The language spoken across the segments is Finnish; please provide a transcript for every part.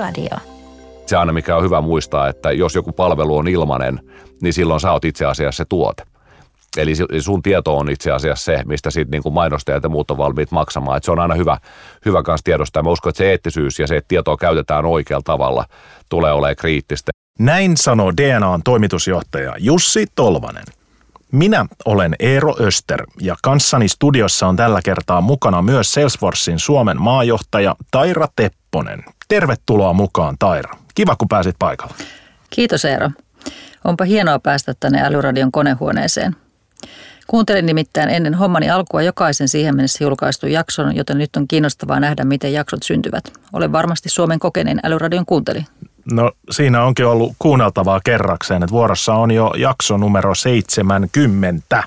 Älyradio. Se aina mikä on hyvä muistaa, että jos joku palvelu on ilmanen, niin silloin sä oot itse asiassa se tuote. Eli sun tieto on itse asiassa se, mistä sitten niin mainostajat ja muut on valmiit maksamaan. Et se on aina hyvä, hyvä kanssa tiedostaa. Mä uskon, että se eettisyys ja se, että tietoa käytetään oikealla tavalla, tulee olemaan kriittistä. Näin sanoo DNAn toimitusjohtaja Jussi Tolvanen. Minä olen Eero Öster ja kanssani studiossa on tällä kertaa mukana myös Salesforcein Suomen maajohtaja Taira Tepponen. Tervetuloa mukaan Taira. Kiva kun pääsit paikalle. Kiitos Eero. Onpa hienoa päästä tänne Älyradion konehuoneeseen. Kuuntelin nimittäin ennen hommani alkua jokaisen siihen mennessä julkaistun jakson, joten nyt on kiinnostavaa nähdä, miten jaksot syntyvät. Olen varmasti Suomen kokeneen Älyradion kuunteli. No siinä onkin ollut kuunneltavaa kerrakseen, että vuorossa on jo jakso numero 70.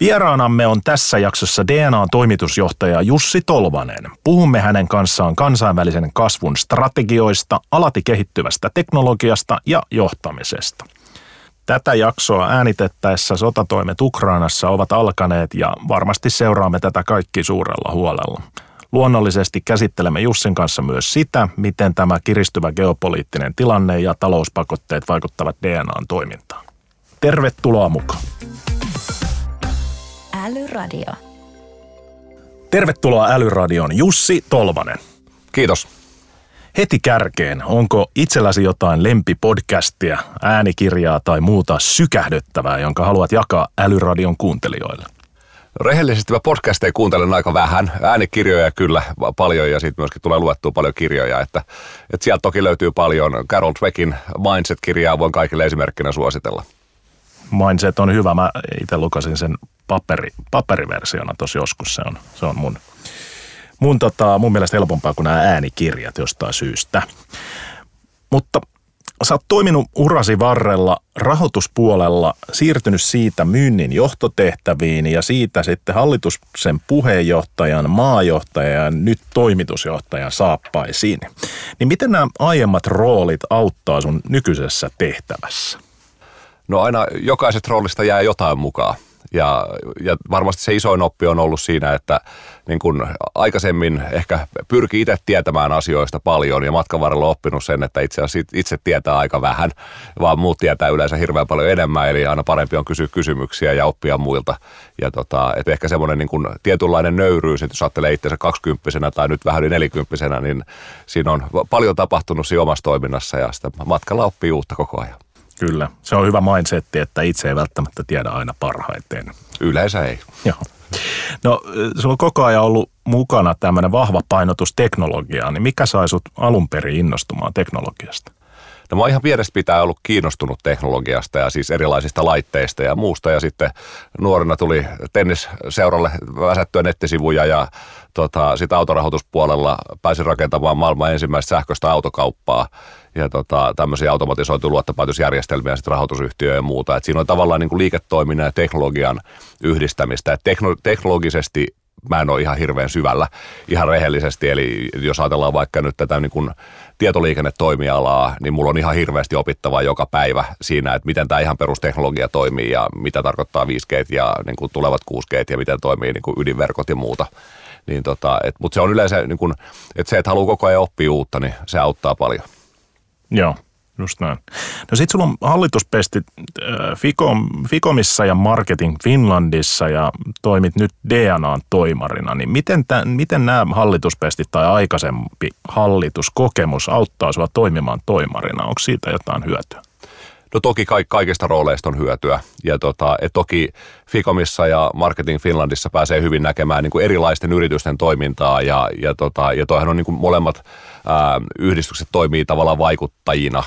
Vieraanamme on tässä jaksossa DNA-toimitusjohtaja Jussi Tolvanen. Puhumme hänen kanssaan kansainvälisen kasvun strategioista, alati kehittyvästä teknologiasta ja johtamisesta. Tätä jaksoa äänitettäessä sotatoimet Ukrainassa ovat alkaneet ja varmasti seuraamme tätä kaikki suurella huolella. Luonnollisesti käsittelemme Jussin kanssa myös sitä, miten tämä kiristyvä geopoliittinen tilanne ja talouspakotteet vaikuttavat DNAn toimintaan. Tervetuloa mukaan. Älyradio. Tervetuloa Älyradion Jussi Tolvanen. Kiitos. Heti kärkeen, onko itselläsi jotain lempipodcastia, äänikirjaa tai muuta sykähdyttävää, jonka haluat jakaa Älyradion kuuntelijoille? Rehellisesti mä podcasteja kuuntelen aika vähän. Äänikirjoja kyllä paljon ja sitten myöskin tulee luettua paljon kirjoja. Että, että sieltä toki löytyy paljon. Carol Dweckin Mindset-kirjaa voin kaikille esimerkkinä suositella. Mindset on hyvä. Mä itse lukasin sen paperi, paperiversiona tuossa joskus. Se on, se on mun, mun, tota, mun mielestä helpompaa kuin nämä äänikirjat jostain syystä. Mutta sä oot toiminut urasi varrella rahoituspuolella, siirtynyt siitä myynnin johtotehtäviin ja siitä sitten hallituksen puheenjohtajan, maajohtajan ja nyt toimitusjohtajan saappaisiin. Niin miten nämä aiemmat roolit auttaa sun nykyisessä tehtävässä? No aina jokaisesta roolista jää jotain mukaan. Ja, ja varmasti se isoin oppi on ollut siinä, että niin kun aikaisemmin ehkä pyrki itse tietämään asioista paljon ja matkan varrella oppinut sen, että itse itse tietää aika vähän, vaan muut tietää yleensä hirveän paljon enemmän, eli aina parempi on kysyä kysymyksiä ja oppia muilta. Ja tota, että ehkä semmoinen niin kun tietynlainen nöyryys, että jos ajattelee itseänsä kaksikymppisenä tai nyt vähän yli nelikymppisenä, niin siinä on paljon tapahtunut siinä omassa toiminnassa ja sitä matkalla oppii uutta koko ajan. Kyllä, se on hyvä mindsetti, että itse ei välttämättä tiedä aina parhaiten. Yleensä ei. Joo. No, sulla on koko ajan ollut mukana tämmöinen vahva painotus teknologiaan, niin mikä sai sut alun perin innostumaan teknologiasta? No mä oon ihan pienestä pitää ollut kiinnostunut teknologiasta ja siis erilaisista laitteista ja muusta. Ja sitten nuorena tuli tennisseuralle väsättyä nettisivuja ja tota, sitten autorahoituspuolella pääsin rakentamaan maailman ensimmäistä sähköistä autokauppaa ja tota, tämmöisiä automatisoituja luottopäätösjärjestelmiä, sitten rahoitusyhtiöjä ja muuta. Et siinä on tavallaan niin kuin liiketoiminnan ja teknologian yhdistämistä. Et tekno, teknologisesti mä en ole ihan hirveän syvällä ihan rehellisesti. Eli jos ajatellaan vaikka nyt tätä niin kuin tietoliikennetoimialaa, niin mulla on ihan hirveästi opittavaa joka päivä siinä, että miten tämä ihan perusteknologia toimii ja mitä tarkoittaa 5G ja niin kuin tulevat 6G ja miten toimii niin kuin ydinverkot ja muuta. Niin tota, Mutta se on yleensä, niin kuin, että se, että haluaa koko ajan oppia uutta, niin se auttaa paljon. Joo, just näin. No sit sulla on hallituspestit äh, Ficom, Ficomissa ja Marketing Finlandissa ja toimit nyt DNAn toimarina, niin miten, tämän, miten nämä hallituspestit tai aikaisempi hallituskokemus auttaa sua toimimaan toimarina? Onko siitä jotain hyötyä? No toki kaikista rooleista on hyötyä. Ja tota, et toki Ficomissa ja Marketing Finlandissa pääsee hyvin näkemään niin kuin erilaisten yritysten toimintaa. Ja, ja, tota, ja toihan on niin kuin molemmat ää, yhdistykset toimii tavallaan vaikuttajina.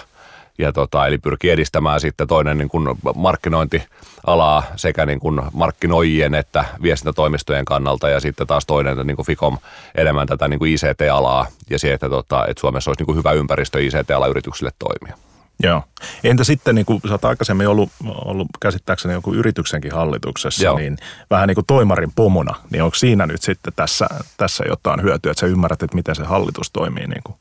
Ja tota, eli pyrkii edistämään sitten toinen niin kuin markkinointialaa sekä niin kuin markkinoijien että viestintätoimistojen kannalta ja sitten taas toinen niin kuin Ficom enemmän tätä niin kuin ICT-alaa ja se, että, tota, että Suomessa olisi niin kuin hyvä ympäristö ICT-alayrityksille toimia. Joo. Entä sitten, niin kuin sä oot aikaisemmin ollut, ollut käsittääkseni joku yrityksenkin hallituksessa, Joo. niin vähän niin kuin toimarin pomona, niin onko siinä nyt sitten tässä, tässä jotain hyötyä, että sä ymmärrät, että miten se hallitus toimii niin kuin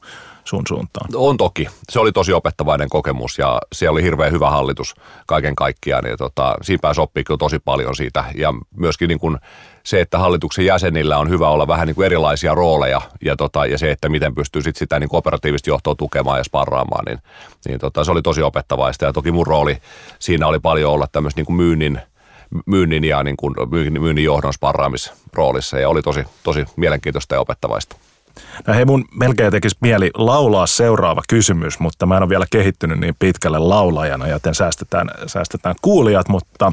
sun suuntaan? On toki. Se oli tosi opettavainen kokemus ja siellä oli hirveän hyvä hallitus kaiken kaikkiaan. Ja tota, siinä pääsi oppii kyllä tosi paljon siitä. Ja myöskin niin kuin se, että hallituksen jäsenillä on hyvä olla vähän niin kuin erilaisia rooleja ja, tota, ja se, että miten pystyy sit sitä niin kuin operatiivista johtoa tukemaan ja sparraamaan, niin, niin tota, se oli tosi opettavaista. Ja toki mun rooli siinä oli paljon olla tämmöistä niin kuin myynnin, myynnin ja niin kuin myynnin, johdon sparraamisroolissa ja oli tosi, tosi mielenkiintoista ja opettavaista. No hei, mun melkein tekisi mieli laulaa seuraava kysymys, mutta mä en ole vielä kehittynyt niin pitkälle laulajana, joten säästetään, säästetään kuulijat, mutta äh,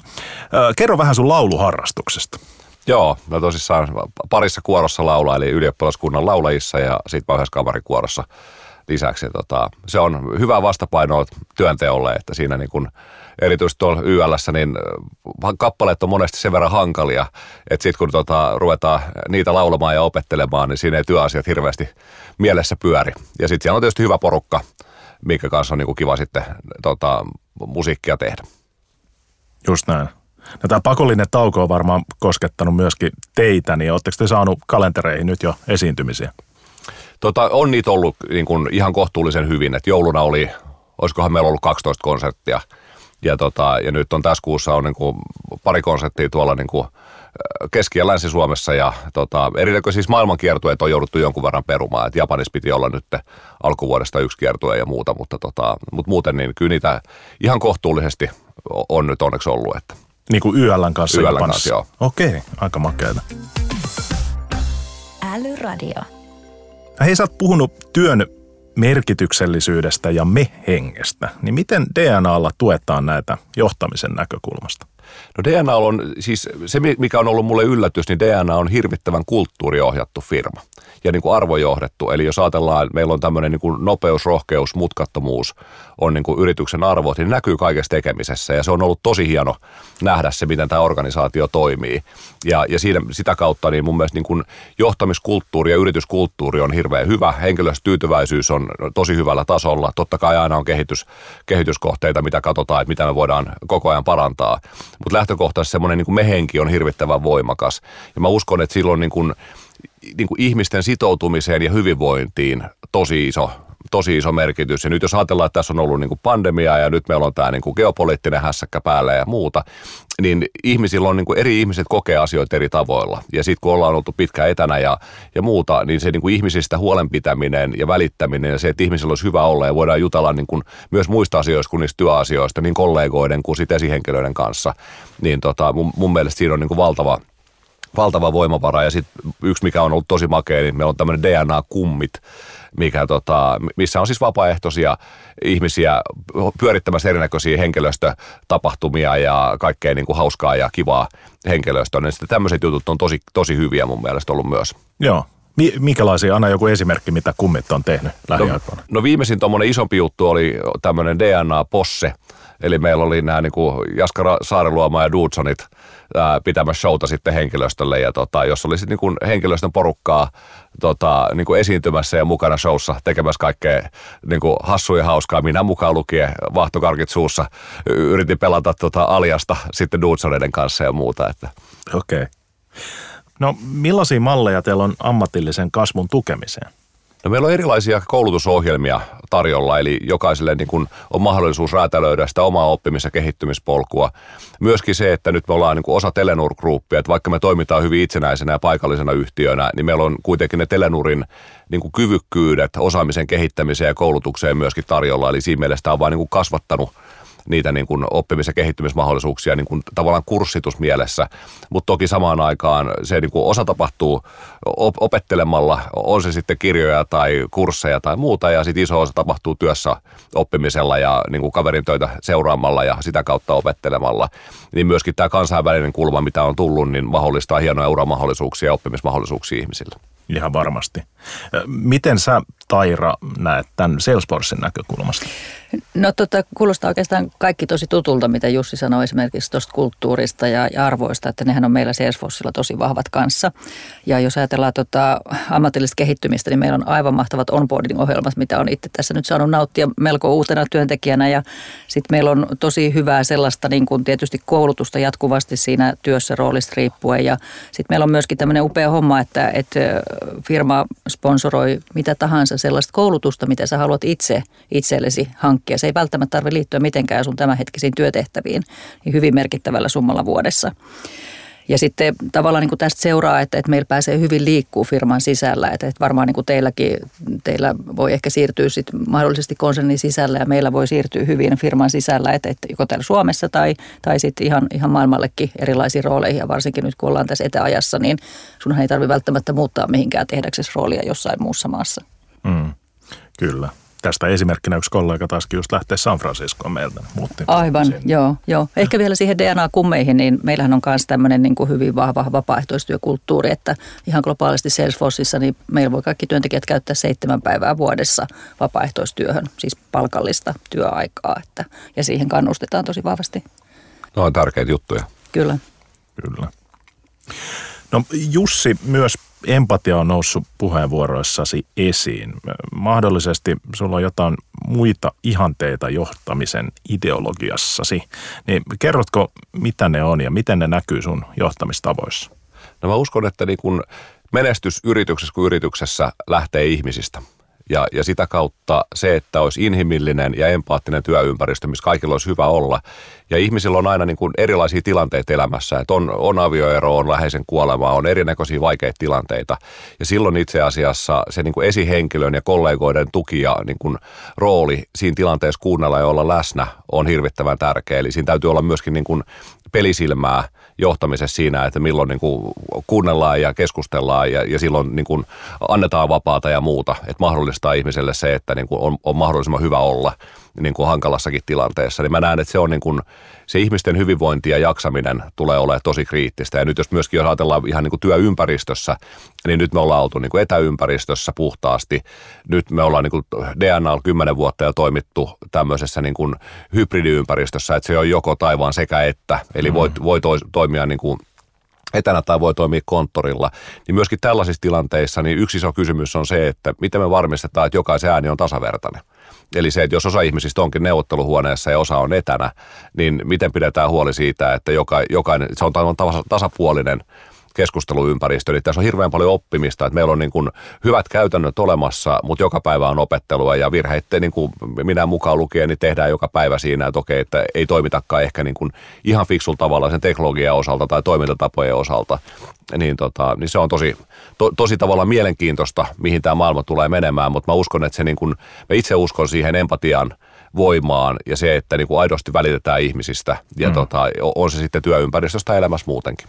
kerro vähän sun lauluharrastuksesta. Joo, no tosissaan parissa kuorossa laulaa, eli ylioppilaskunnan laulajissa ja sitten yhdessä kamarikuorossa lisäksi. Tota, se on hyvä vastapaino työnteolle, että siinä niin kun, erityisesti tuolla YLssä, niin kappaleet on monesti sen verran hankalia, että sitten kun tota, ruvetaan niitä laulamaan ja opettelemaan, niin siinä ei työasiat hirveästi mielessä pyöri. Ja sitten siellä on tietysti hyvä porukka, minkä kanssa on niin kiva sitten tota, musiikkia tehdä. Just näin. No tämä pakollinen tauko on varmaan koskettanut myöskin teitä, niin oletteko te saanut kalentereihin nyt jo esiintymisiä? Tota, on niitä ollut niin kuin ihan kohtuullisen hyvin, että jouluna oli, olisikohan meillä ollut 12 konserttia, ja, tota, ja nyt on tässä kuussa on niin kuin pari konserttia tuolla niin kuin Keski- ja Länsi-Suomessa ja tota, siis maailmankiertueet on jouduttu jonkun verran perumaan. Et Japanissa piti olla nyt alkuvuodesta yksi kiertue ja muuta, mutta, tota, mutta muuten niin kyllä niitä ihan kohtuullisesti on nyt onneksi ollut. Että. Niin kuin YLn kanssa YLn kanssa, joo. Okei, aika makeata. Älyradio. Hei, sä oot puhunut työn merkityksellisyydestä ja me-hengestä. Niin miten DNAlla tuetaan näitä johtamisen näkökulmasta? No DNA on siis se, mikä on ollut mulle yllätys, niin DNA on hirvittävän kulttuuriohjattu firma ja niin kuin arvojohdettu. Eli jos ajatellaan, meillä on tämmöinen niin kuin nopeus, rohkeus, mutkattomuus on niin kuin yrityksen arvo, niin näkyy kaikessa tekemisessä ja se on ollut tosi hieno nähdä se, miten tämä organisaatio toimii. Ja, ja siinä, sitä kautta niin mun mielestä niin kuin johtamiskulttuuri ja yrityskulttuuri on hirveän hyvä. Henkilöstötyytyväisyys on tosi hyvällä tasolla. Totta kai aina on kehitys, kehityskohteita, mitä katsotaan, että mitä me voidaan koko ajan parantaa. Mutta lähtökohtaisesti semmoinen niin mehenki on hirvittävän voimakas. Ja mä uskon, että silloin niin kuin, niin kuin ihmisten sitoutumiseen ja hyvinvointiin tosi iso tosi iso merkitys. Ja nyt jos ajatellaan, että tässä on ollut niin kuin pandemia ja nyt meillä on tämä niin kuin geopoliittinen hässäkkä päällä ja muuta, niin ihmisillä on niin kuin eri ihmiset kokee asioita eri tavoilla. Ja sitten kun ollaan oltu pitkä etänä ja, ja muuta, niin se niin kuin ihmisistä huolenpitäminen ja välittäminen ja se, että ihmisillä olisi hyvä olla ja voidaan jutella niin kuin myös muista asioista kuin niistä työasioista, niin kollegoiden kuin sitten esihenkilöiden kanssa, niin tota, mun, mun mielestä siinä on niin kuin valtava, valtava voimavara. Ja sitten yksi, mikä on ollut tosi makea, niin meillä on tämmöinen DNA-kummit, mikä tota, missä on siis vapaaehtoisia ihmisiä pyörittämässä erinäköisiä henkilöstötapahtumia ja kaikkea niin kuin hauskaa ja kivaa henkilöstöä. Niin sitten tämmöiset jutut on tosi, tosi hyviä mun mielestä ollut myös. Joo. Minkälaisia, anna joku esimerkki, mitä kummit on tehnyt lähiaikoina? No, no viimeisin tuommoinen isompi juttu oli tämmöinen DNA-posse. Eli meillä oli nämä niin kuin Jaskara Saareluoma ja Dudsonit pitämässä showta sitten henkilöstölle. Ja tota, jos olisi niin kuin henkilöstön porukkaa tota, niin kuin esiintymässä ja mukana showssa tekemässä kaikkea niin kuin hassua ja hauskaa. Minä mukaan lukien vahtokarkit suussa yritin pelata tota aliasta sitten Dudsoneiden kanssa ja muuta. Okei. Okay. No millaisia malleja teillä on ammatillisen kasvun tukemiseen? No meillä on erilaisia koulutusohjelmia tarjolla, eli jokaiselle niin kuin on mahdollisuus räätälöidä sitä omaa oppimis- ja kehittymispolkua. Myöskin se, että nyt me ollaan niin osa Telenur että vaikka me toimitaan hyvin itsenäisenä ja paikallisena yhtiönä, niin meillä on kuitenkin ne Telenurin niin kuin kyvykkyydet osaamisen kehittämiseen ja koulutukseen myöskin tarjolla. Eli siinä mielessä tämä on vain niin kasvattanut – niitä niin kuin oppimis- ja kehittymismahdollisuuksia niin kuin tavallaan kurssitusmielessä, mutta toki samaan aikaan se niin kuin osa tapahtuu opettelemalla, on se sitten kirjoja tai kursseja tai muuta, ja sitten iso osa tapahtuu työssä oppimisella ja niin kuin kaverin töitä seuraamalla ja sitä kautta opettelemalla. Niin myöskin tämä kansainvälinen kulma, mitä on tullut, niin mahdollistaa hienoja uramahdollisuuksia ja oppimismahdollisuuksia ihmisille. Ihan varmasti. Miten sä, Taira, näet tämän Salesforcein näkökulmasta? No tota, kuulostaa oikeastaan kaikki tosi tutulta, mitä Jussi sanoi esimerkiksi tuosta kulttuurista ja, ja arvoista, että nehän on meillä Salesforceilla tosi vahvat kanssa. Ja jos ajatellaan tota, ammatillista kehittymistä, niin meillä on aivan mahtavat onboarding-ohjelmat, mitä on itse tässä nyt saanut nauttia melko uutena työntekijänä. Ja sitten meillä on tosi hyvää sellaista niin kuin tietysti koulutusta jatkuvasti siinä työssä roolista riippuen. Ja sitten meillä on myöskin tämmöinen upea homma, että, että firma sponsoroi mitä tahansa sellaista koulutusta, mitä sä haluat itse itsellesi hankkia. Se ei välttämättä tarvitse liittyä mitenkään sun tämänhetkisiin työtehtäviin niin hyvin merkittävällä summalla vuodessa. Ja sitten tavallaan niin kuin tästä seuraa, että, että meillä pääsee hyvin liikkuu firman sisällä. Että, että varmaan niin kuin teilläkin, teillä voi ehkä siirtyä sit mahdollisesti konsernin sisällä ja meillä voi siirtyä hyvin firman sisällä, että, että joko täällä Suomessa tai, tai sitten ihan, ihan maailmallekin erilaisiin rooleihin. Ja varsinkin nyt kun ollaan tässä etäajassa, niin sunhan ei tarvitse välttämättä muuttaa mihinkään tehdäksesi roolia jossain muussa maassa. Mm, kyllä tästä esimerkkinä yksi kollega taaskin just lähtee San Franciscoon meiltä. Muutti Aivan, sinne. joo, joo. Ehkä vielä siihen DNA-kummeihin, niin meillähän on myös tämmöinen niin kuin hyvin vahva vapaaehtoistyökulttuuri, että ihan globaalisti Salesforceissa niin meillä voi kaikki työntekijät käyttää seitsemän päivää vuodessa vapaaehtoistyöhön, siis palkallista työaikaa, että, ja siihen kannustetaan tosi vahvasti. No on tärkeitä juttuja. Kyllä. Kyllä. No Jussi, myös empatia on noussut puheenvuoroissasi esiin. Mahdollisesti sulla on jotain muita ihanteita johtamisen ideologiassasi. Niin kerrotko, mitä ne on ja miten ne näkyy sun johtamistavoissa? No mä uskon, että niin kun menestys yrityksessä kuin yrityksessä lähtee ihmisistä – ja, ja sitä kautta se, että olisi inhimillinen ja empaattinen työympäristö, missä kaikilla olisi hyvä olla. Ja ihmisillä on aina niin kuin erilaisia tilanteita elämässä, että on, on avioero, on läheisen kuolema, on erinäköisiä vaikeita tilanteita. Ja silloin itse asiassa se niin kuin esihenkilön ja kollegoiden tuki ja niin kuin rooli siinä tilanteessa kuunnella ja olla läsnä on hirvittävän tärkeä. Eli siinä täytyy olla myöskin niin kuin pelisilmää johtamisessa siinä, että milloin niin kuin kuunnellaan ja keskustellaan ja, ja silloin niin kuin annetaan vapaata ja muuta, että mahdollistaa ihmiselle se, että niin kuin on, on mahdollisimman hyvä olla niin kuin hankalassakin tilanteessa. Niin mä näen, että se on niin kuin, se ihmisten hyvinvointi ja jaksaminen tulee olemaan tosi kriittistä. Ja nyt jos myöskin jos ajatellaan ihan niin kuin työympäristössä, niin nyt me ollaan oltu niin kuin etäympäristössä puhtaasti. Nyt me ollaan niin kuin DNA 10 vuotta ja toimittu tämmöisessä niin kuin hybridiympäristössä, että se on joko taivaan sekä että. Eli voi, mm. voi to, toimia niin kuin etänä tai voi toimia konttorilla, niin myöskin tällaisissa tilanteissa niin yksi iso kysymys on se, että miten me varmistetaan, että jokaisen ääni on tasavertainen. Eli se, että jos osa ihmisistä onkin neuvotteluhuoneessa ja osa on etänä, niin miten pidetään huoli siitä, että joka, jokainen, se on tasapuolinen keskusteluympäristö. Eli tässä on hirveän paljon oppimista, että meillä on niin kuin hyvät käytännöt olemassa, mutta joka päivä on opettelua ja virheitä, niin kuin minä mukaan lukien, niin tehdään joka päivä siinä, että okei, että ei toimitakaan ehkä niin kuin ihan fiksulla tavalla sen teknologian osalta tai toimintatapojen osalta. Niin, tota, niin se on tosi, to, tosi tavallaan mielenkiintoista, mihin tämä maailma tulee menemään, mutta mä uskon, että se niin kuin, mä itse uskon siihen empatian voimaan ja se, että niin kuin aidosti välitetään ihmisistä ja mm. tota, on se sitten työympäristöstä elämässä muutenkin.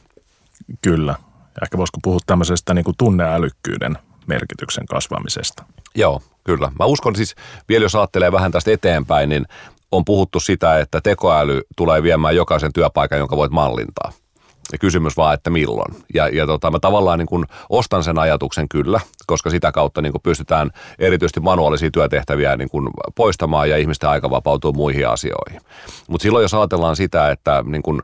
Kyllä. Ehkä voisiko puhua tämmöisestä niin kuin tunneälykkyyden merkityksen kasvamisesta. Joo, kyllä. Mä uskon siis, vielä jos ajattelee vähän tästä eteenpäin, niin on puhuttu sitä, että tekoäly tulee viemään jokaisen työpaikan, jonka voit mallintaa. Ja kysymys vaan, että milloin. Ja, ja tota, mä tavallaan niin kuin ostan sen ajatuksen kyllä, koska sitä kautta niin kuin pystytään erityisesti manuaalisia työtehtäviä niin kuin poistamaan ja ihmisten aika vapautuu muihin asioihin. Mutta silloin jos ajatellaan sitä, että niin kuin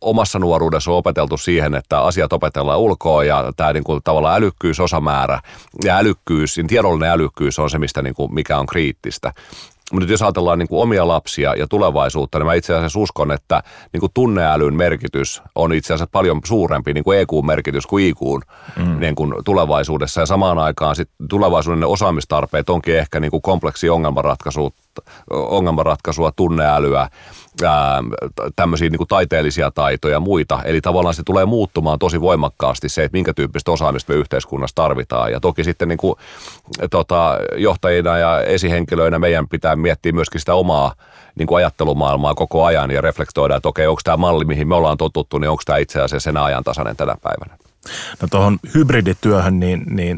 omassa nuoruudessa on opeteltu siihen, että asiat opetellaan ulkoa ja tämä niin kuin, tavallaan älykkyys osamäärä ja älykkyys, niin tiedollinen älykkyys on se, mistä niin kuin, mikä on kriittistä. Mutta jos ajatellaan niin kuin omia lapsia ja tulevaisuutta, niin mä itse asiassa uskon, että niin kuin tunneälyn merkitys on itse asiassa paljon suurempi niin kuin EQ-merkitys kuin IQ mm. niin kuin tulevaisuudessa. Ja samaan aikaan sit tulevaisuuden osaamistarpeet onkin ehkä niin kuin kompleksi ongelmanratkaisua, ongelmanratkaisua, tunneälyä, tämmöisiä niin kuin taiteellisia taitoja ja muita. Eli tavallaan se tulee muuttumaan tosi voimakkaasti se, että minkä tyyppistä osaamista me yhteiskunnassa tarvitaan. Ja toki sitten niin kuin, tota, johtajina ja esihenkilöinä meidän pitää miettiä myöskin sitä omaa niin kuin ajattelumaailmaa koko ajan ja reflektoida, että okei, onko tämä malli, mihin me ollaan totuttu, niin onko tämä itse asiassa sen ajantasainen tänä päivänä. No tuohon hybridityöhön, niin, niin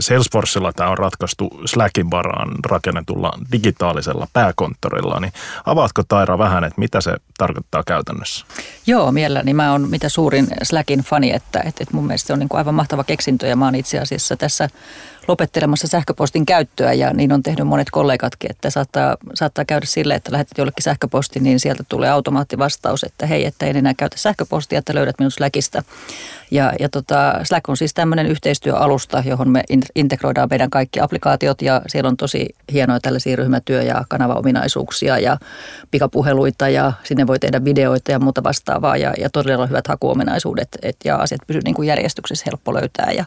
Salesforcella tämä on ratkaistu Slackin varaan rakennetulla digitaalisella pääkonttorilla. Niin avaatko Taira vähän, että mitä se tarkoittaa käytännössä? Joo, mielelläni. Mä oon mitä suurin Slackin fani, että, että, että mun mielestä se on niin kuin aivan mahtava keksintö ja mä oon itse asiassa tässä lopettelemassa sähköpostin käyttöä ja niin on tehnyt monet kollegatkin, että saattaa, saattaa käydä sille, että lähetät jollekin sähköposti, niin sieltä tulee automaattivastaus, että hei, että en enää käytä sähköpostia, että löydät minut Slackista. Ja, ja tota, Slack on siis tämmöinen yhteistyöalusta, johon me integroidaan meidän kaikki applikaatiot ja siellä on tosi hienoja tällaisia ryhmätyö- ja kanavaominaisuuksia ja pikapuheluita ja sinne voi tehdä videoita ja muuta vastaavaa ja, ja todella hyvät hakuominaisuudet et, ja asiat pysyvät niin järjestyksessä helppo löytää. Ja,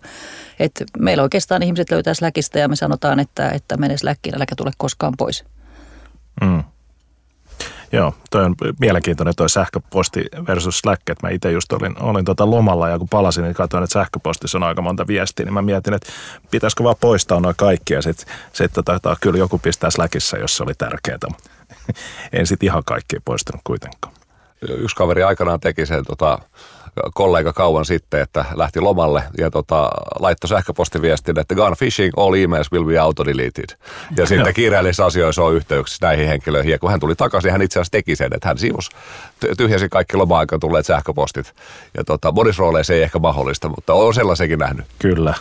et meillä oikeastaan ihmiset löytää Slackista ja me sanotaan, että, että mene Slackiin, äläkä tule koskaan pois. Mm. Joo, toi on mielenkiintoinen toi sähköposti versus Slack, että mä itse just olin, olin tota lomalla ja kun palasin, niin katsoin, että sähköpostissa on aika monta viestiä, niin mä mietin, että pitäisikö vaan poistaa noin kaikki ja sitten sit tota, kyllä joku pistää Slackissa, jos se oli tärkeää. en sitten ihan kaikki poistanut kuitenkaan. Yksi kaveri aikanaan teki sen tota, kollega kauan sitten, että lähti lomalle ja tota, laittoi sähköpostiviestin, että gone fishing, all emails will be auto-deleted. Ja sitten kiireellisissä asioissa on yhteyksissä näihin henkilöihin. Ja kun hän tuli takaisin, hän itse asiassa teki sen, että hän siivus, tyhjäsi kaikki loma-aikaan tulleet sähköpostit. Ja tota, monissa rooleissa ei ehkä mahdollista, mutta on sellaisenkin nähnyt. Kyllä.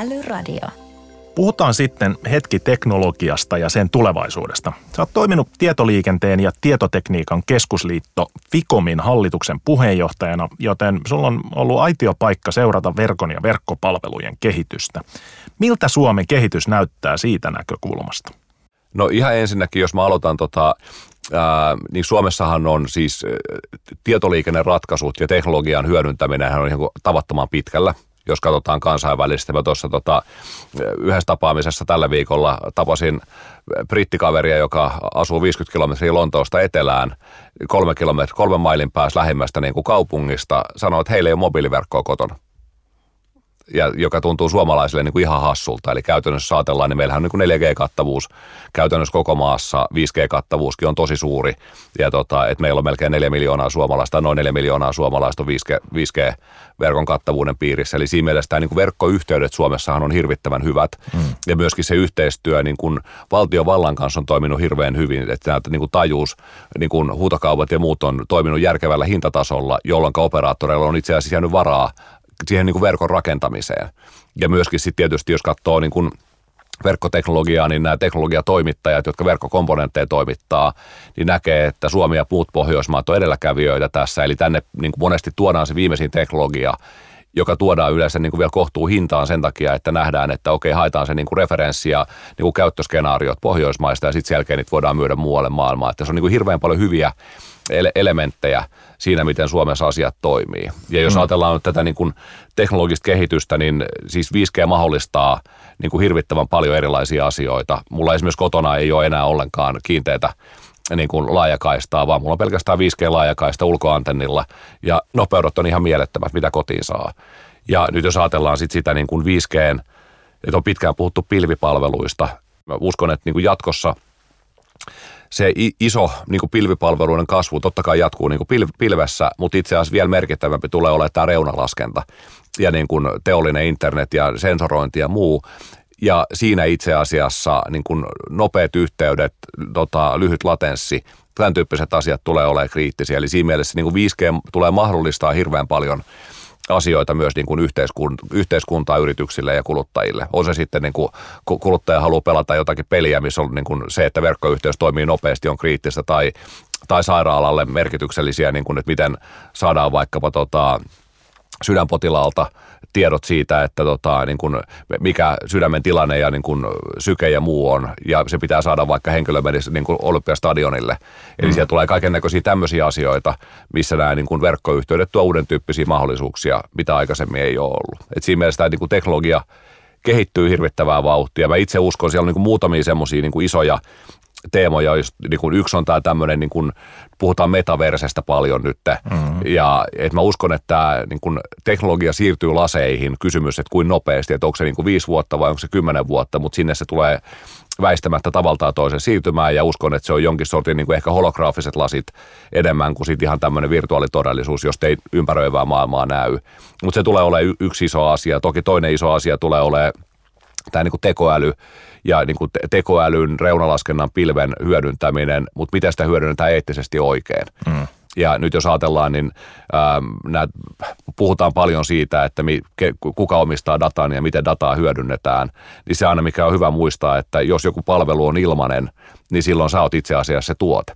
Älyradio. Puhutaan sitten hetki teknologiasta ja sen tulevaisuudesta. Sä oot toiminut tietoliikenteen ja tietotekniikan keskusliitto Fikomin hallituksen puheenjohtajana, joten sulla on ollut aitiopaikka seurata verkon ja verkkopalvelujen kehitystä. Miltä Suomen kehitys näyttää siitä näkökulmasta? No ihan ensinnäkin, jos mä aloitan tota, Ää, niin Suomessahan on siis tietoliikenneratkaisut ja teknologian hyödyntäminen on ihan tavattoman pitkällä jos katsotaan kansainvälisesti. Mä tuossa tota, yhdessä tapaamisessa tällä viikolla tapasin brittikaveria, joka asuu 50 kilometriä Lontoosta etelään, kolme, kilometri, kolme mailin päässä lähimmästä niin kuin kaupungista, sanoi, että heillä ei ole mobiiliverkkoa kotona ja joka tuntuu suomalaisille niin kuin ihan hassulta. Eli käytännössä saatellaan, niin meillähän on niin 4G-kattavuus käytännössä koko maassa, 5G-kattavuuskin on tosi suuri, ja tota, että meillä on melkein 4 miljoonaa suomalaista, noin 4 miljoonaa suomalaista on 5G, 5G-verkon kattavuuden piirissä. Eli siinä mielessä tämä niin kuin verkkoyhteydet Suomessahan on hirvittävän hyvät, mm. ja myöskin se yhteistyö niin kuin valtiovallan kanssa on toiminut hirveän hyvin, että näitä niin kuin tajuus, niin kuin huutokaupat ja muut on toiminut järkevällä hintatasolla, jolloin operaattoreilla on itse asiassa jäänyt varaa siihen niin kuin verkon rakentamiseen. Ja myöskin sitten tietysti, jos katsoo niin kuin verkkoteknologiaa, niin nämä teknologiatoimittajat, jotka verkkokomponentteja toimittaa, niin näkee, että Suomi ja muut Pohjoismaat on edelläkävijöitä tässä. Eli tänne niin kuin monesti tuodaan se viimeisin teknologia, joka tuodaan yleensä niin kuin vielä kohtuu hintaan sen takia, että nähdään, että okei, haetaan se niin kuin referenssi ja niin kuin käyttöskenaariot Pohjoismaista ja sitten sen jälkeen niitä voidaan myydä muualle maailmaan. Että se on niin kuin hirveän paljon hyviä elementtejä siinä, miten Suomessa asiat toimii. Ja jos mm. ajatellaan nyt tätä niin kuin teknologista kehitystä, niin siis 5G mahdollistaa niin kuin hirvittävän paljon erilaisia asioita. Mulla esimerkiksi kotona ei ole enää ollenkaan kiinteitä niin kuin laajakaistaa, vaan mulla on pelkästään 5G-laajakaista ulkoantennilla ja nopeudet on ihan mielettömät, mitä kotiin saa. Ja nyt jos ajatellaan sit sitä niin kuin 5G, että on pitkään puhuttu pilvipalveluista, mä uskon, että niin kuin jatkossa – se iso niin kuin pilvipalveluiden kasvu totta kai jatkuu niin kuin pilvessä, mutta itse asiassa vielä merkittävämpi tulee olemaan tämä reunalaskenta ja niin kuin teollinen internet ja sensorointi ja muu. Ja siinä itse asiassa niin kuin nopeat yhteydet, tota, lyhyt latenssi, tämän tyyppiset asiat tulee olemaan kriittisiä. Eli siinä mielessä niin kuin 5G tulee mahdollistaa hirveän paljon – asioita myös niin kuin yhteiskunta, yhteiskuntaa yrityksille ja kuluttajille. On se sitten niin kuin kuluttaja haluaa pelata jotakin peliä, missä on niin kuin se, että verkkoyhteys toimii nopeasti, on kriittistä tai, tai sairaalalle merkityksellisiä, niin kuin, että miten saadaan vaikkapa tota, sydänpotilaalta tiedot siitä, että tota, niin kun, mikä sydämen tilanne ja niin kun, syke ja muu on, ja se pitää saada vaikka henkilö menisi niin olympiastadionille. Eli mm. siellä tulee kaiken näköisiä tämmöisiä asioita, missä nämä niin kun, verkkoyhteydet tuo uuden tyyppisiä mahdollisuuksia, mitä aikaisemmin ei ole ollut. Et siinä mielessä tämä niin kun, teknologia kehittyy hirvittävää vauhtia. Mä itse uskon, siellä on niin kuin muutamia semmoisia niin isoja teemoja, niin kuin yksi on tämä tämmöinen, niin kuin, puhutaan metaversestä paljon nyt, mm-hmm. ja et mä uskon, että tämä niin kuin, teknologia siirtyy laseihin, kysymys, että kuin nopeasti, että onko se niin kuin viisi vuotta vai onko se kymmenen vuotta, mutta sinne se tulee väistämättä tavaltaan toisen siirtymään, ja uskon, että se on jonkin sortin niin kuin ehkä holograafiset lasit enemmän kuin sitten ihan tämmöinen virtuaalitodellisuus, jos ei ympäröivää maailmaa näy. Mutta se tulee olemaan yksi iso asia. Toki toinen iso asia tulee olemaan tämä niin kuin tekoäly, ja niin kuin tekoälyn, reunalaskennan pilven hyödyntäminen, mutta miten sitä hyödynnetään eettisesti oikein. Mm. Ja nyt jos ajatellaan, niin ää, nää, puhutaan paljon siitä, että mi, ke, kuka omistaa datan ja miten dataa hyödynnetään, niin se aina mikä on hyvä muistaa, että jos joku palvelu on ilmanen, niin silloin sä oot itse asiassa se tuote.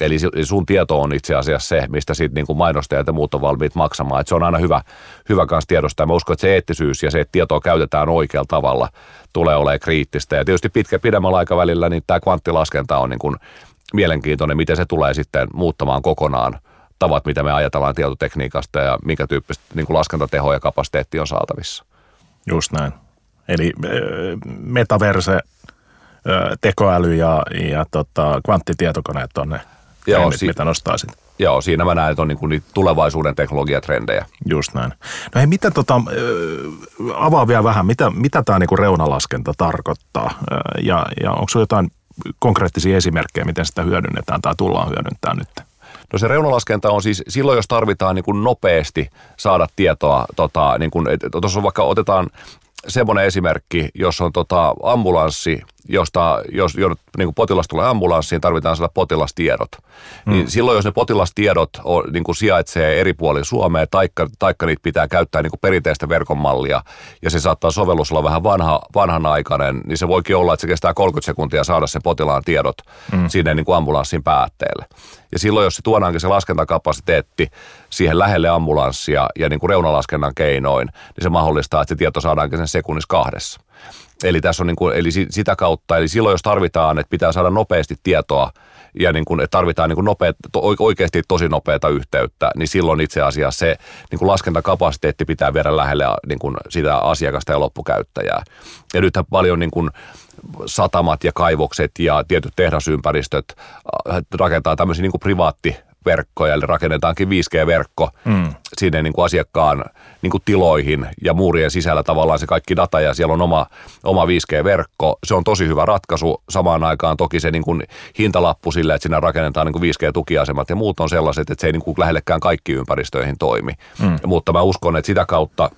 Eli sun tieto on itse asiassa se, mistä sitten niin mainostajat ja muut on valmiit maksamaan. Et se on aina hyvä, hyvä kanssa tiedostaa. Mä uskon, että se eettisyys ja se, että tietoa käytetään oikealla tavalla, tulee olemaan kriittistä. Ja tietysti pitkä, pidemmällä aikavälillä niin tämä kvanttilaskenta on niin kuin mielenkiintoinen, miten se tulee sitten muuttamaan kokonaan tavat, mitä me ajatellaan tietotekniikasta ja minkä tyyppistä niin kuin laskentateho ja kapasiteetti on saatavissa. Just näin. Eli metaverse, tekoäly ja, ja tota, kvanttitietokoneet on ne Joo, si- mitä nostaisit. Joo, siinä mä näen, että on niin kuin tulevaisuuden teknologiatrendejä. Just näin. No hei, mitä tota, avaa vielä vähän, mitä, mitä tämä niin reunalaskenta tarkoittaa ja, ja onko jotain konkreettisia esimerkkejä, miten sitä hyödynnetään tai tullaan hyödyntämään nyt? No se reunalaskenta on siis silloin, jos tarvitaan niin kuin nopeasti saada tietoa, tota, niin kuin, tuossa on vaikka otetaan semmoinen esimerkki, jos on tota ambulanssi, josta jos, jos niin kuin potilas tulee ambulanssiin, tarvitaan saada potilastiedot. Mm. Niin silloin, jos ne potilastiedot on, niin kuin sijaitsee eri puolilla Suomea, taikka, taikka niitä pitää käyttää niin kuin perinteistä verkonmallia, ja se saattaa sovellus olla vähän vanha, vanhanaikainen, niin se voikin olla, että se kestää 30 sekuntia saada sen potilaan tiedot mm. sinne niin kuin ambulanssin päätteelle. Ja silloin, jos se tuodaankin se laskentakapasiteetti siihen lähelle ambulanssia ja niin kuin reunalaskennan keinoin, niin se mahdollistaa, että se tieto saadaankin sen sekunnissa kahdessa. Eli tässä on niin kuin, eli sitä kautta, eli silloin jos tarvitaan, että pitää saada nopeasti tietoa ja niin kuin, että tarvitaan niin kuin nopeat, oikeasti tosi nopeata yhteyttä, niin silloin itse asiassa se niin kuin laskentakapasiteetti pitää viedä lähelle niin kuin sitä asiakasta ja loppukäyttäjää. Ja nythän paljon niin kuin satamat ja kaivokset ja tietyt tehdasympäristöt rakentaa tämmöisiä niin kuin privaatti verkkoja, eli rakennetaankin 5G-verkko mm. sinne niin kuin asiakkaan niin kuin tiloihin ja muurien sisällä tavallaan se kaikki data ja siellä on oma, oma 5G-verkko. Se on tosi hyvä ratkaisu. Samaan aikaan toki se niin kuin hintalappu sille, että siinä rakennetaan niin kuin 5G-tukiasemat ja muut on sellaiset, että se ei niin kuin lähellekään kaikki ympäristöihin toimi. Mm. Mutta mä uskon, että sitä kautta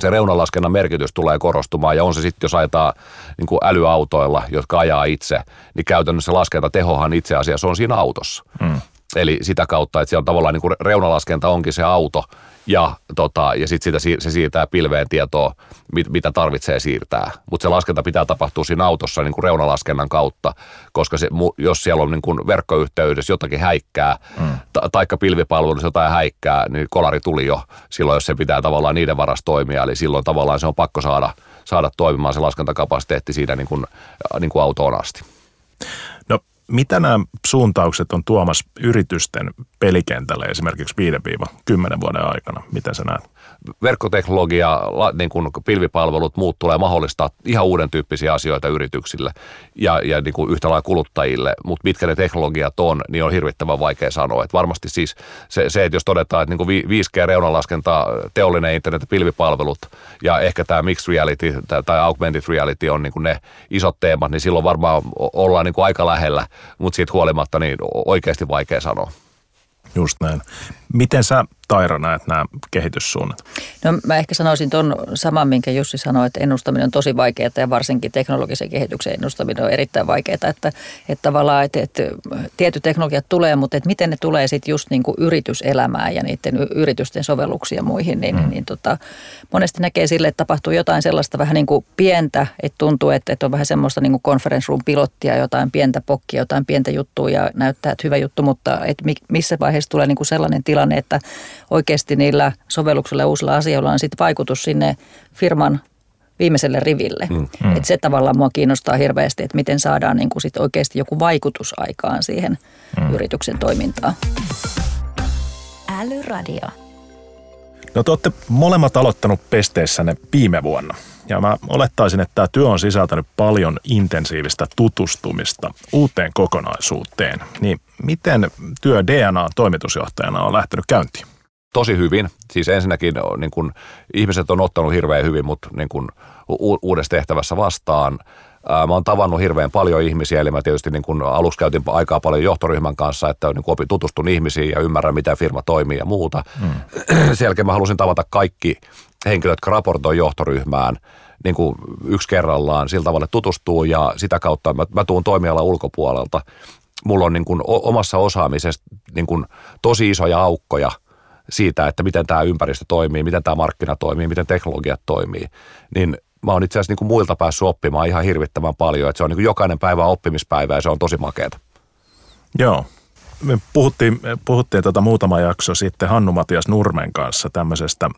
se reunalaskennan merkitys tulee korostumaan ja on se sitten, jos ajetaan niin kuin älyautoilla, jotka ajaa itse, niin käytännössä laskentatehohan itse asiassa on siinä autossa. Mm. Eli sitä kautta, että siellä on tavallaan niin kuin reunalaskenta onkin se auto ja, tota, ja sitten se siirtää pilveen tietoa, mit, mitä tarvitsee siirtää. Mutta se laskenta pitää tapahtua siinä autossa niin kuin reunalaskennan kautta, koska se, jos siellä on niin kuin verkkoyhteydessä jotakin häikkää, mm. ta, taikka pilvipalveluissa jotain häikkää, niin kolari tuli jo silloin, jos se pitää tavallaan niiden varas toimia. Eli silloin tavallaan se on pakko saada, saada toimimaan se laskentakapasiteetti siinä niin kuin, niin kuin autoon asti. Mitä nämä suuntaukset on tuomassa yritysten pelikentälle esimerkiksi 5-10 vuoden aikana? Miten sä näet? verkkoteknologia, niin kuin pilvipalvelut, muut tulee mahdollistaa ihan uuden tyyppisiä asioita yrityksille ja, ja niin kuin yhtä lailla kuluttajille, mutta mitkä ne teknologiat on, niin on hirvittävän vaikea sanoa. Et varmasti siis se, se, että jos todetaan, että niin kuin 5G-reunalaskenta, teollinen internet ja pilvipalvelut ja ehkä tämä mixed reality tai augmented reality on niin kuin ne isot teemat, niin silloin varmaan ollaan niin kuin aika lähellä, mutta siitä huolimatta niin oikeasti vaikea sanoa. Just näin. Miten sä Taira näet nämä kehityssuunnat? No mä ehkä sanoisin tuon saman, minkä Jussi sanoi, että ennustaminen on tosi vaikeaa ja varsinkin teknologisen kehityksen ennustaminen on erittäin vaikeaa, että, että tavallaan että, että tietyt teknologiat tulee, mutta että miten ne tulee sitten just niin kuin yrityselämään ja niiden yritysten sovelluksiin ja muihin, niin, mm. niin, niin tota, monesti näkee sille, että tapahtuu jotain sellaista vähän niin kuin pientä, että tuntuu, että, että on vähän semmoista niin kuin conference room pilottia, jotain pientä pokkia, jotain pientä juttua ja näyttää, että hyvä juttu, mutta että missä vaiheessa tulee niin kuin sellainen tilanne, että oikeasti niillä sovelluksilla ja uusilla asioilla on sitten vaikutus sinne firman viimeiselle riville. Mm, mm. Et se tavallaan mua kiinnostaa hirveästi, että miten saadaan niin kuin sit oikeasti joku vaikutus aikaan siihen mm. yrityksen toimintaan. Älyradio. No te olette molemmat aloittanut pesteessänne viime vuonna. Ja mä olettaisin, että tämä työ on sisältänyt paljon intensiivistä tutustumista uuteen kokonaisuuteen. Niin miten työ DNA-toimitusjohtajana on lähtenyt käyntiin? tosi hyvin. Siis ensinnäkin niin kun, ihmiset on ottanut hirveän hyvin mut niin kun, u- uudessa tehtävässä vastaan. Mä oon tavannut hirveän paljon ihmisiä, eli mä tietysti niin kun aluksi käytin aikaa paljon johtoryhmän kanssa, että niin opin, tutustun ihmisiin ja ymmärrän, miten firma toimii ja muuta. Mm. Sen jälkeen mä halusin tavata kaikki henkilöt, jotka raportoi johtoryhmään niin kuin yksi kerrallaan sillä tavalla tutustuu ja sitä kautta mä, mä tuun toimialan ulkopuolelta mulla on niin kuin omassa osaamisessa niin kuin tosi isoja aukkoja siitä, että miten tämä ympäristö toimii, miten tämä markkina toimii, miten teknologiat toimii, niin mä oon itse asiassa niin kuin muilta päässyt oppimaan ihan hirvittävän paljon, että se on niin kuin jokainen päivä oppimispäivä ja se on tosi makeata. Joo, me puhuttiin, puhuttiin tota muutama jakso sitten Hannu-Matias Nurmen kanssa tämmöisestä,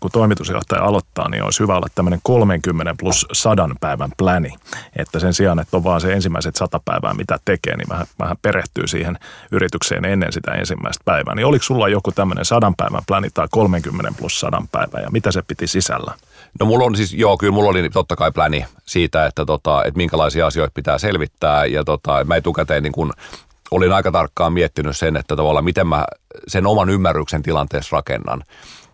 kun toimitusjohtaja aloittaa, niin olisi hyvä olla tämmöinen 30 plus 100 päivän pläni. Että sen sijaan, että on vaan se ensimmäiset 100 päivää, mitä tekee, niin vähän, vähän perehtyy siihen yritykseen ennen sitä ensimmäistä päivää. Niin oliko sulla joku tämmöinen 100 päivän pläni tai 30 plus 100 päivää ja mitä se piti sisällä? No mulla on siis, joo, kyllä mulla oli totta kai pläni siitä, että, tota, että minkälaisia asioita pitää selvittää ja tota, mä etukäteen niin kun olin aika tarkkaan miettinyt sen, että tavallaan miten mä sen oman ymmärryksen tilanteessa rakennan.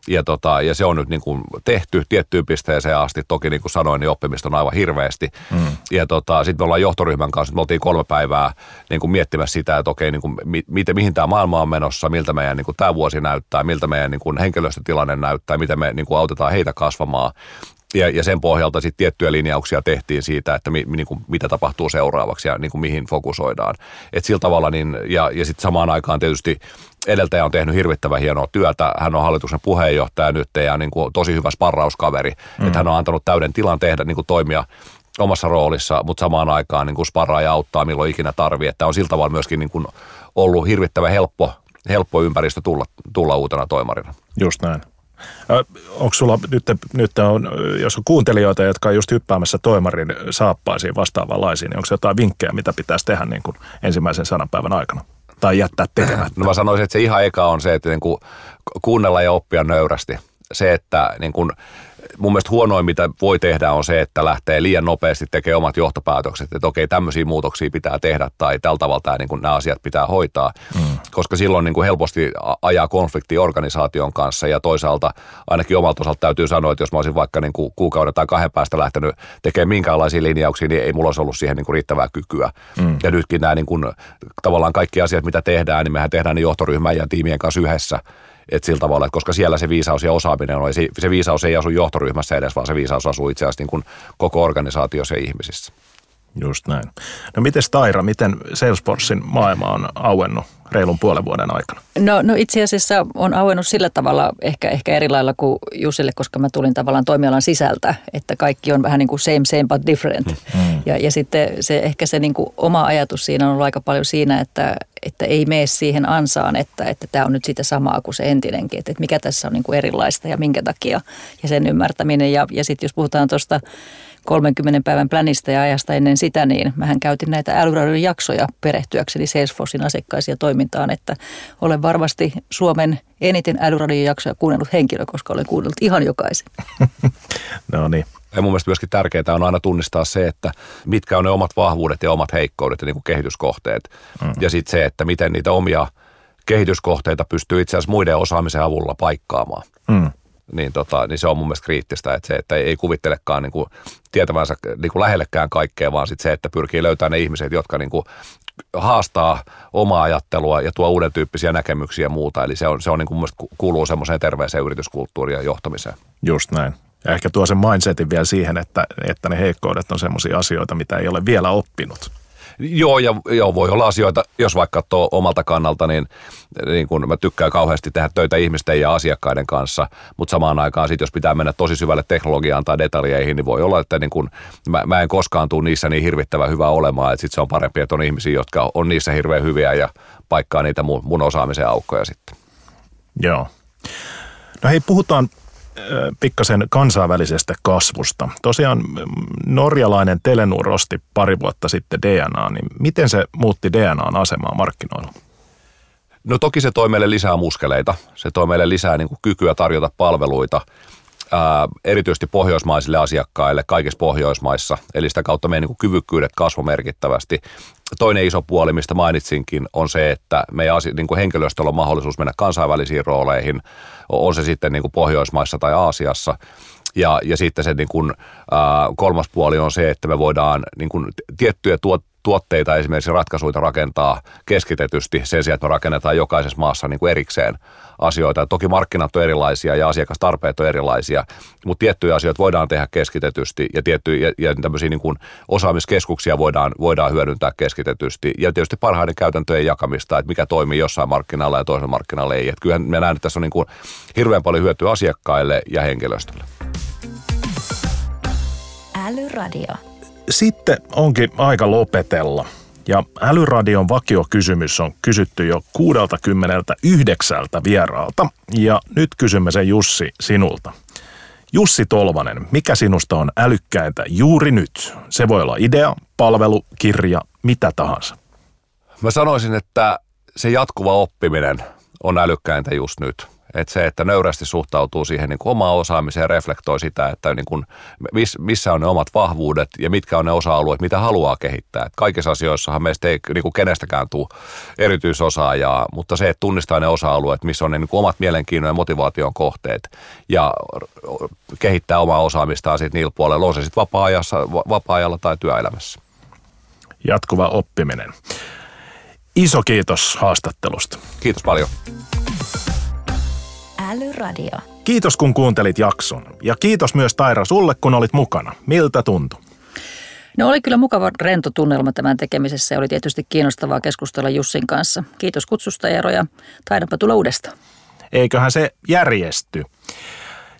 Ja, tota, ja se on nyt niin kuin tehty tiettyyn pisteeseen asti. Toki niin kuin sanoin, niin oppimista on aivan hirveästi. Mm. Ja tota, sitten me ollaan johtoryhmän kanssa, me oltiin kolme päivää niin kuin miettimässä sitä, että okei, niin kuin, mi, miten, mihin tämä maailma on menossa, miltä meidän niin kuin tämä vuosi näyttää, miltä meidän niin kuin henkilöstötilanne näyttää, miten me niin kuin autetaan heitä kasvamaan ja, ja sen pohjalta sitten tiettyjä linjauksia tehtiin siitä, että mi, niin kuin, mitä tapahtuu seuraavaksi ja niin kuin, mihin fokusoidaan. Et sillä tavalla, niin, ja, ja sitten samaan aikaan tietysti edeltäjä on tehnyt hirvittävän hienoa työtä. Hän on hallituksen puheenjohtaja nyt ja niin kuin, tosi hyvä sparrauskaveri. Mm. Että hän on antanut täyden tilan tehdä, niin kuin, toimia omassa roolissa, mutta samaan aikaan niin kuin sparraa ja auttaa milloin ikinä tarvii. Että on sillä tavalla myöskin niin kuin, ollut hirvittävän helppo, helppo ympäristö tulla, tulla uutena toimarina. Just näin. Onko sulla nyt, nyt on, jos on kuuntelijoita, jotka on just hyppäämässä toimarin saappaisiin vastaavanlaisiin, niin onko jotain vinkkejä, mitä pitäisi tehdä niin kuin ensimmäisen sadan päivän aikana? Tai jättää tekemättä? No mä sanoisin, että se ihan eka on se, että niin kuin kuunnella ja oppia nöyrästi. Se, että niin kuin mun mielestä huonoin, mitä voi tehdä, on se, että lähtee liian nopeasti tekemään omat johtopäätökset, että okei, tämmöisiä muutoksia pitää tehdä tai tällä tavalla tämä, niin kuin, nämä asiat pitää hoitaa, mm. koska silloin niin kuin helposti ajaa konflikti organisaation kanssa ja toisaalta ainakin omalta osalta täytyy sanoa, että jos mä olisin vaikka niin kuin kuukauden tai kahden päästä lähtenyt tekemään minkäänlaisia linjauksia, niin ei mulla olisi ollut siihen niin kuin riittävää kykyä. Mm. Ja nytkin nämä niin kuin, tavallaan kaikki asiat, mitä tehdään, niin mehän tehdään ne johtoryhmän ja tiimien kanssa yhdessä että sillä tavalla, että koska siellä se viisaus ja osaaminen on, se, se viisaus ei asu johtoryhmässä edes, vaan se viisaus asuu itse asiassa niin kuin koko organisaatiossa ja ihmisissä. Just näin. No miten Taira, miten Salesforcein maailma on auennut reilun puolen vuoden aikana? No, no itse asiassa on auennut sillä tavalla ehkä, ehkä eri lailla kuin Jusille, koska mä tulin tavallaan toimialan sisältä, että kaikki on vähän niin kuin same, same but different. Mm. Ja, ja sitten se, ehkä se niin kuin oma ajatus siinä on ollut aika paljon siinä, että, että ei mene siihen ansaan, että, että tämä on nyt sitä samaa kuin se entinenkin, että, että mikä tässä on niin kuin erilaista ja minkä takia ja sen ymmärtäminen. Ja, ja sitten jos puhutaan tuosta 30 päivän plänistä ja ajasta ennen sitä, niin mähän käytin näitä älyradion jaksoja perehtyäkseni Salesforcein asiakkaisiin ja toimintaan, että olen varmasti Suomen eniten älyradion jaksoja kuunnellut henkilö, koska olen kuunnellut ihan jokaisen. no niin. Ja mun mielestä myöskin tärkeää on aina tunnistaa se, että mitkä on ne omat vahvuudet ja omat heikkoudet ja niin kuin kehityskohteet. Mm. Ja sitten se, että miten niitä omia kehityskohteita pystyy itse asiassa muiden osaamisen avulla paikkaamaan. Mm niin, tota, niin se on mun mielestä kriittistä, että se, että ei kuvittelekaan niin kuin, tietävänsä niin kuin lähellekään kaikkea, vaan sit se, että pyrkii löytämään ne ihmiset, jotka niin kuin, haastaa omaa ajattelua ja tuo uuden tyyppisiä näkemyksiä ja muuta. Eli se, on, se on niin kuin, kuuluu semmoiseen terveeseen yrityskulttuuriin ja johtamiseen. Just näin. Ja ehkä tuo sen mindsetin vielä siihen, että, että ne heikkoudet on semmoisia asioita, mitä ei ole vielä oppinut. Joo, ja joo, voi olla asioita, jos vaikka katsoo omalta kannalta, niin, niin kun mä tykkään kauheasti tehdä töitä ihmisten ja asiakkaiden kanssa, mutta samaan aikaan sit, jos pitää mennä tosi syvälle teknologiaan tai detaljeihin, niin voi olla, että niin kun, mä, mä en koskaan tule niissä niin hirvittävän hyvä olemaan, että sit se on parempi, että on ihmisiä, jotka on niissä hirveän hyviä ja paikkaa niitä mun, mun osaamisen aukkoja sitten. Joo. No hei, puhutaan pikkasen kansainvälisestä kasvusta. Tosiaan norjalainen Telenur osti pari vuotta sitten DNA, niin miten se muutti DNAn asemaa markkinoilla? No toki se toi meille lisää muskeleita, se toi meille lisää niin kuin kykyä tarjota palveluita, ää, erityisesti pohjoismaisille asiakkaille kaikissa Pohjoismaissa. Eli sitä kautta meidän niin kyvykkyydet kasvo merkittävästi. Toinen iso puoli, mistä mainitsinkin, on se, että meidän niin kuin henkilöstöllä on mahdollisuus mennä kansainvälisiin rooleihin, on se sitten niin kuin Pohjoismaissa tai Aasiassa. Ja, ja sitten se niin kuin, ää, kolmas puoli on se, että me voidaan niin kuin tiettyjä tuot, tuotteita, esimerkiksi ratkaisuja rakentaa keskitetysti sen sijaan, että me rakennetaan jokaisessa maassa niin kuin erikseen asioita. Toki markkinat on erilaisia ja asiakastarpeet on erilaisia, mutta tiettyjä asioita voidaan tehdä keskitetysti ja, tiettyjä, ja, ja tämmöisiä niin kuin osaamiskeskuksia voidaan, voidaan hyödyntää keskitetysti. Ja tietysti parhaiden käytäntöjen jakamista, että mikä toimii jossain markkinalla ja toisella markkinalla ei. Että kyllähän me näen, että tässä on niin kuin hirveän paljon hyötyä asiakkaille ja henkilöstölle. Älyradio. Sitten onkin aika lopetella. Ja Älyradion vakiokysymys on kysytty jo 69 vieraalta. Ja nyt kysymme sen Jussi sinulta. Jussi Tolvanen, mikä sinusta on älykkäintä juuri nyt? Se voi olla idea, palvelu, kirja, mitä tahansa. Mä sanoisin, että se jatkuva oppiminen on älykkäintä just nyt. Että se, että nöyrästi suhtautuu siihen niin kuin omaan osaamiseen ja reflektoi sitä, että niin kuin, missä on ne omat vahvuudet ja mitkä on ne osa-alueet, mitä haluaa kehittää. Et kaikissa asioissahan meistä ei niin kuin kenestäkään tule erityisosaajaa, mutta se, että tunnistaa ne osa-alueet, missä on ne niin kuin omat mielenkiinnon ja motivaation kohteet ja kehittää omaa osaamistaan sitten niillä puolella, on se sitten vapaa-ajassa, vapaa-ajalla tai työelämässä. Jatkuva oppiminen. Iso kiitos haastattelusta. Kiitos paljon. Älyradio. Kiitos kun kuuntelit jakson. Ja kiitos myös Taira sulle, kun olit mukana. Miltä tuntui? No oli kyllä mukava rento tunnelma tämän tekemisessä ja oli tietysti kiinnostavaa keskustella Jussin kanssa. Kiitos kutsusta Eero ja taidanpa tulla uudestaan. Eiköhän se järjesty.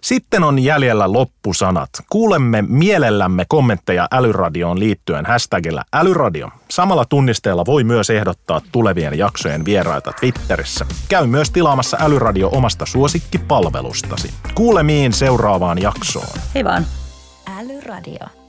Sitten on jäljellä loppusanat. Kuulemme mielellämme kommentteja Älyradioon liittyen hashtagillä Älyradio. Samalla tunnisteella voi myös ehdottaa tulevien jaksojen vieraita Twitterissä. Käy myös tilaamassa Älyradio omasta suosikkipalvelustasi. Kuulemiin seuraavaan jaksoon. Hei vaan. Älyradio.